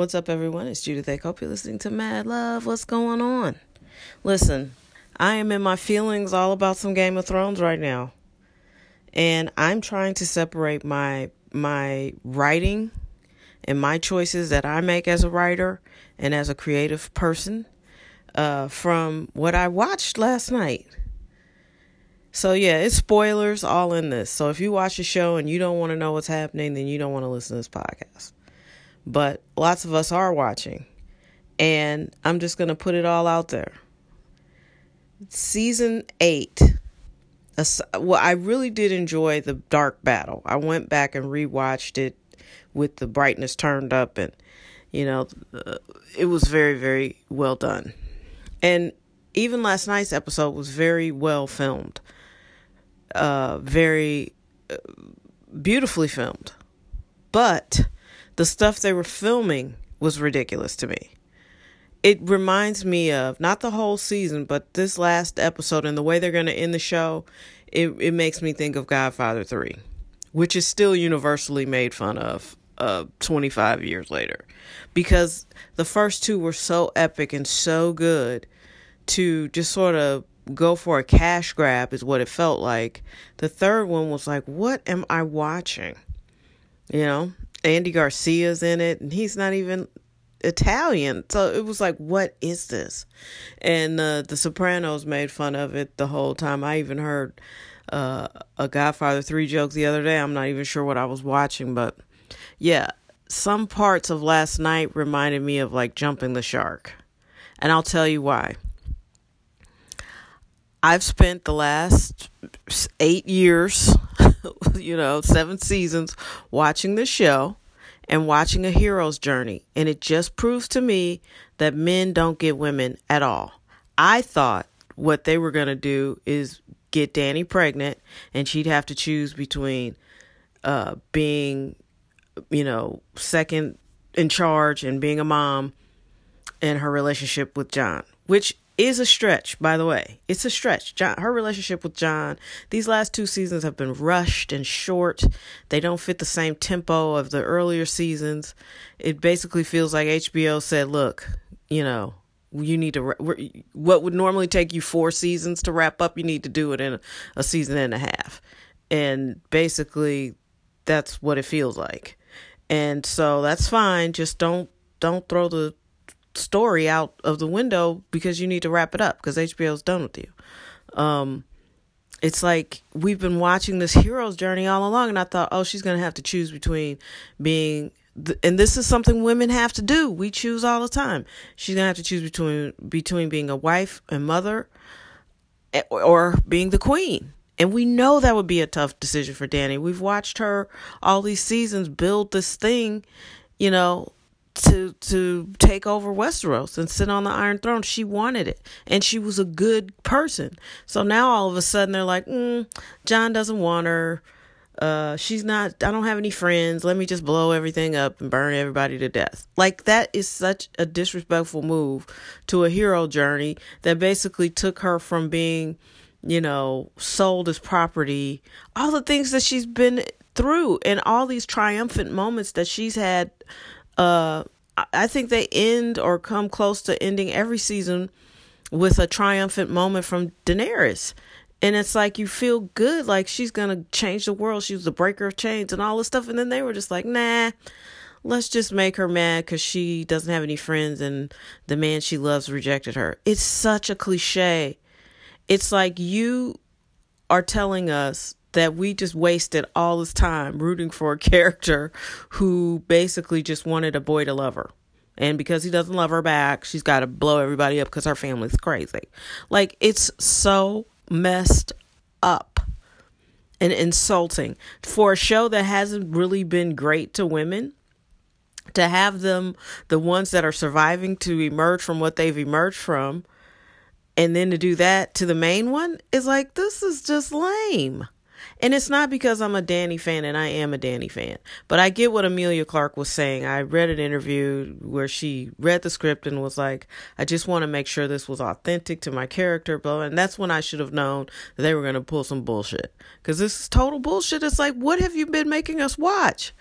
What's up, everyone? It's Judith A. Hope you're listening to Mad Love. What's going on? Listen, I am in my feelings all about some Game of Thrones right now. And I'm trying to separate my my writing and my choices that I make as a writer and as a creative person uh, from what I watched last night. So yeah, it's spoilers all in this. So if you watch the show and you don't want to know what's happening, then you don't want to listen to this podcast. But lots of us are watching. And I'm just going to put it all out there. Season 8 well, I really did enjoy the dark battle. I went back and rewatched it with the brightness turned up, and you know, uh, it was very, very well done. And even last night's episode was very well filmed uh, very uh, beautifully filmed. But the stuff they were filming was ridiculous to me. It reminds me of not the whole season, but this last episode and the way they're going to end the show. It it makes me think of Godfather 3, which is still universally made fun of uh 25 years later because the first two were so epic and so good to just sort of go for a cash grab is what it felt like. The third one was like, what am I watching? You know, Andy Garcia's in it and he's not even Italian. So it was like, what is this? And uh, the Sopranos made fun of it the whole time. I even heard uh, a Godfather 3 joke the other day. I'm not even sure what I was watching, but yeah, some parts of last night reminded me of like jumping the shark. And I'll tell you why. I've spent the last eight years, you know, seven seasons watching the show and watching a hero's journey. And it just proves to me that men don't get women at all. I thought what they were going to do is get Danny pregnant and she'd have to choose between uh, being, you know, second in charge and being a mom and her relationship with Jon, which is a stretch, by the way. It's a stretch. Jon, her relationship with Jon, these last two seasons have been rushed and short. They don't fit the same tempo of the earlier seasons. It basically feels like HBO said, look, you know, you need to, what would normally take you four seasons to wrap up, you need to do it in a season and a half. And basically, that's what it feels like. And so that's fine. Just don't don't throw the story out of the window because you need to wrap it up because HBO's done with you. Um, it's like we've been watching this hero's journey all along, and I thought, oh, she's gonna have to choose between being, and this is something women have to do. We choose all the time. She's gonna have to choose between between being a wife and mother, eh, or being the queen. And we know that would be a tough decision for Danny. We've watched her all these seasons build this thing, you know, to to take over Westeros and sit on the Iron Throne. She wanted it, and she was a good person. So now all of a sudden they're like, mm, Jon doesn't want her. Uh, she's not. I don't have any friends. Let me just blow everything up and burn everybody to death. Like that is such a disrespectful move to a hero journey that basically took her from being, you know, sold as property. All the things that she's been through and all these triumphant moments that she's had uh, I think they end or come close to ending every season with a triumphant moment from Daenerys. And it's like you feel good, like she's gonna change the world. She was the breaker of chains and all this stuff. And then they were just like, nah, let's just make her mad because she doesn't have any friends and the man she loves rejected her. It's such a cliche. It's like you are telling us that we just wasted all this time rooting for a character who basically just wanted a boy to love her. And because he doesn't love her back, she's got to blow everybody up because her family's crazy. Like, it's so messed up and insulting for a show that hasn't really been great to women to have them the ones that are surviving to emerge from what they've emerged from and then to do that to the main one is like this is just lame and it's not because I'm a Danny fan, and I am a Danny fan, but I get what Emilia Clarke was saying. I read an interview where she read the script and was like, I just want to make sure this was authentic to my character, blah. And that's when I should have known they were going to pull some bullshit. Because this is total bullshit. It's like, what have you been making us watch?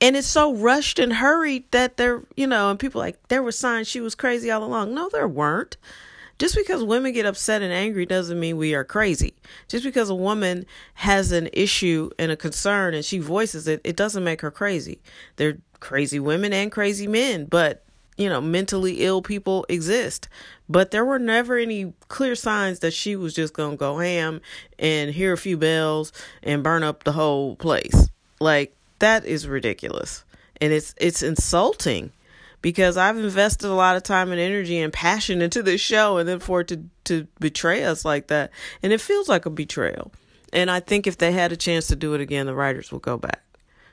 and it's so rushed and hurried that they're you know and people like there were signs she was crazy all along no there weren't just because women get upset and angry doesn't mean we are crazy. Just because a woman has an issue and a concern and she voices it it doesn't make her crazy. They're crazy women and crazy men but you know mentally ill people exist. But there were never any clear signs that she was just gonna go ham and hear a few bells and burn up the whole place. Like that is ridiculous. And it's it's insulting because I've invested a lot of time and energy and passion into this show and then for it to to betray us like that and it feels like a betrayal. And I think if they had a chance to do it again the writers will go back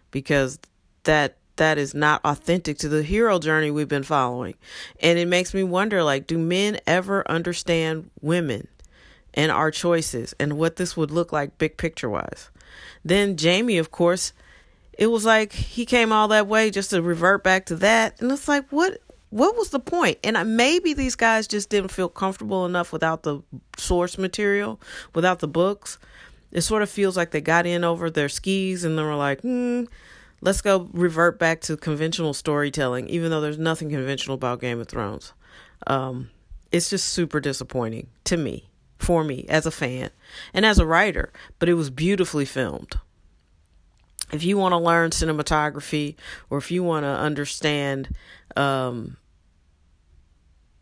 because that that is not authentic to the hero journey we've been following. And it makes me wonder like do men ever understand women and our choices and what this would look like big picture wise? Then Jaime of course it was like he came all that way just to revert back to that. And it's like what what was the point? and maybe these guys just didn't feel comfortable enough without the source material without the books. It sort of feels like they got in over their skis and they were like hmm let's go revert back to conventional storytelling even though there's nothing conventional about game of thrones. Um, it's just super disappointing to me for me as a fan and as a writer. But it was beautifully filmed if you want to learn cinematography or if you want to understand um,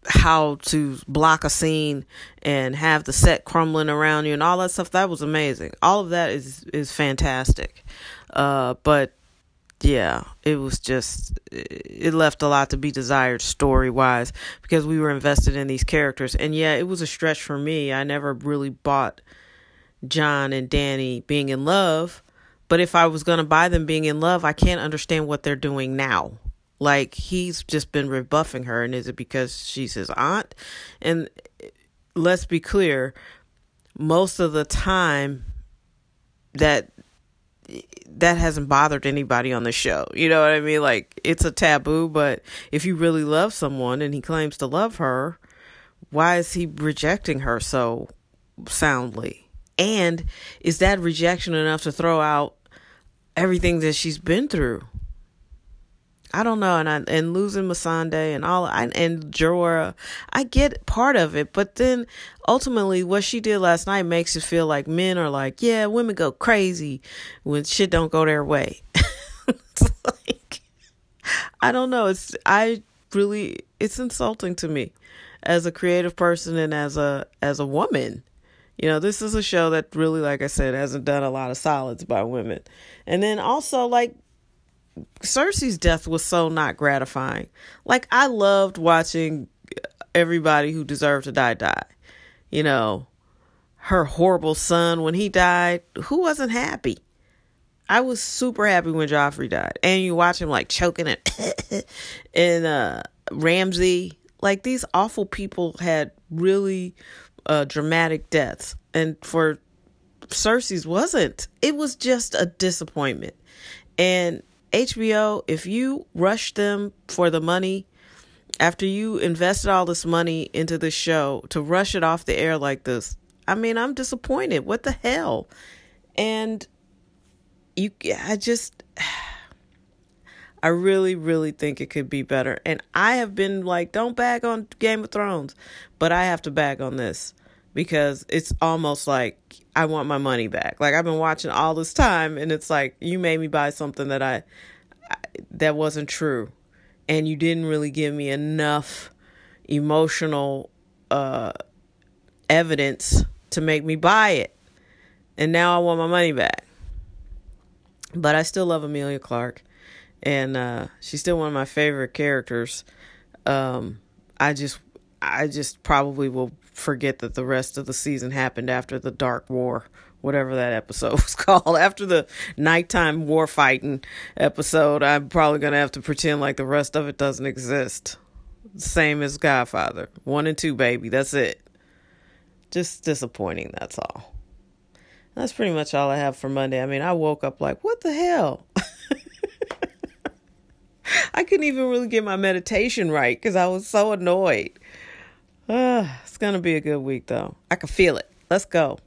how to block a scene and have the set crumbling around you and all that stuff that was amazing. All of that is is fantastic. Uh, but yeah it was just it left a lot to be desired story wise because we were invested in these characters. And yeah it was a stretch for me. I never really bought jon and danny being in love but if I was going to buy them being in love, I can't understand what they're doing now. Like he's just been rebuffing her, and is it because she's his aunt? And let's be clear, most of the time that that hasn't bothered anybody on the show. You know what I mean? Like it's a taboo, but if you really love someone and he claims to love her, why is he rejecting her so soundly? And is that rejection enough to throw out everything that she's been through. I don't know, and I, and losing Missandei and all, I, and Jorah, I get part of it, but then ultimately, what she did last night makes it feel like men are like, yeah, women go crazy when shit don't go their way. like, I don't know. It's I really, it's insulting to me as a creative person and as a as a woman you know, this is a show that really, like I said, hasn't done a lot of solids by women. And then also, like, Cersei's death was so not gratifying. Like, I loved watching everybody who deserved to die die. You know, her horrible son when he died, who wasn't happy? I was super happy when Joffrey died. And you watch him like choking it and uh Ramsay, like these awful people had really uh, dramatic deaths, and for Cersei's wasn't. It was just a disappointment. And HBO, if you rush them for the money, after you invested all this money into the show to rush it off the air like this, I mean, I'm disappointed. What the hell? And you, I just. I really, really think it could be better. And I have been like, don't bag on Game of Thrones, but I have to bag on this because it's almost like I want my money back. Like I've been watching all this time and it's like you made me buy something that I, I that wasn't true and you didn't really give me enough emotional uh evidence to make me buy it. And now I want my money back. But I still love Emilia Clarke and uh she's still one of my favorite characters. Um I just I just probably will forget that the rest of the season happened after the Dark War, whatever that episode was called. After the nighttime war fighting episode, I'm probably going to have to pretend like the rest of it doesn't exist. Same as Godfather. One and two, baby. That's it. Just disappointing, that's all. That's pretty much all I have for Monday. I mean, I woke up like, what the hell? I couldn't even really get my meditation right because I was so annoyed. Uh, it's going to be a good week, though. I can feel it. Let's go.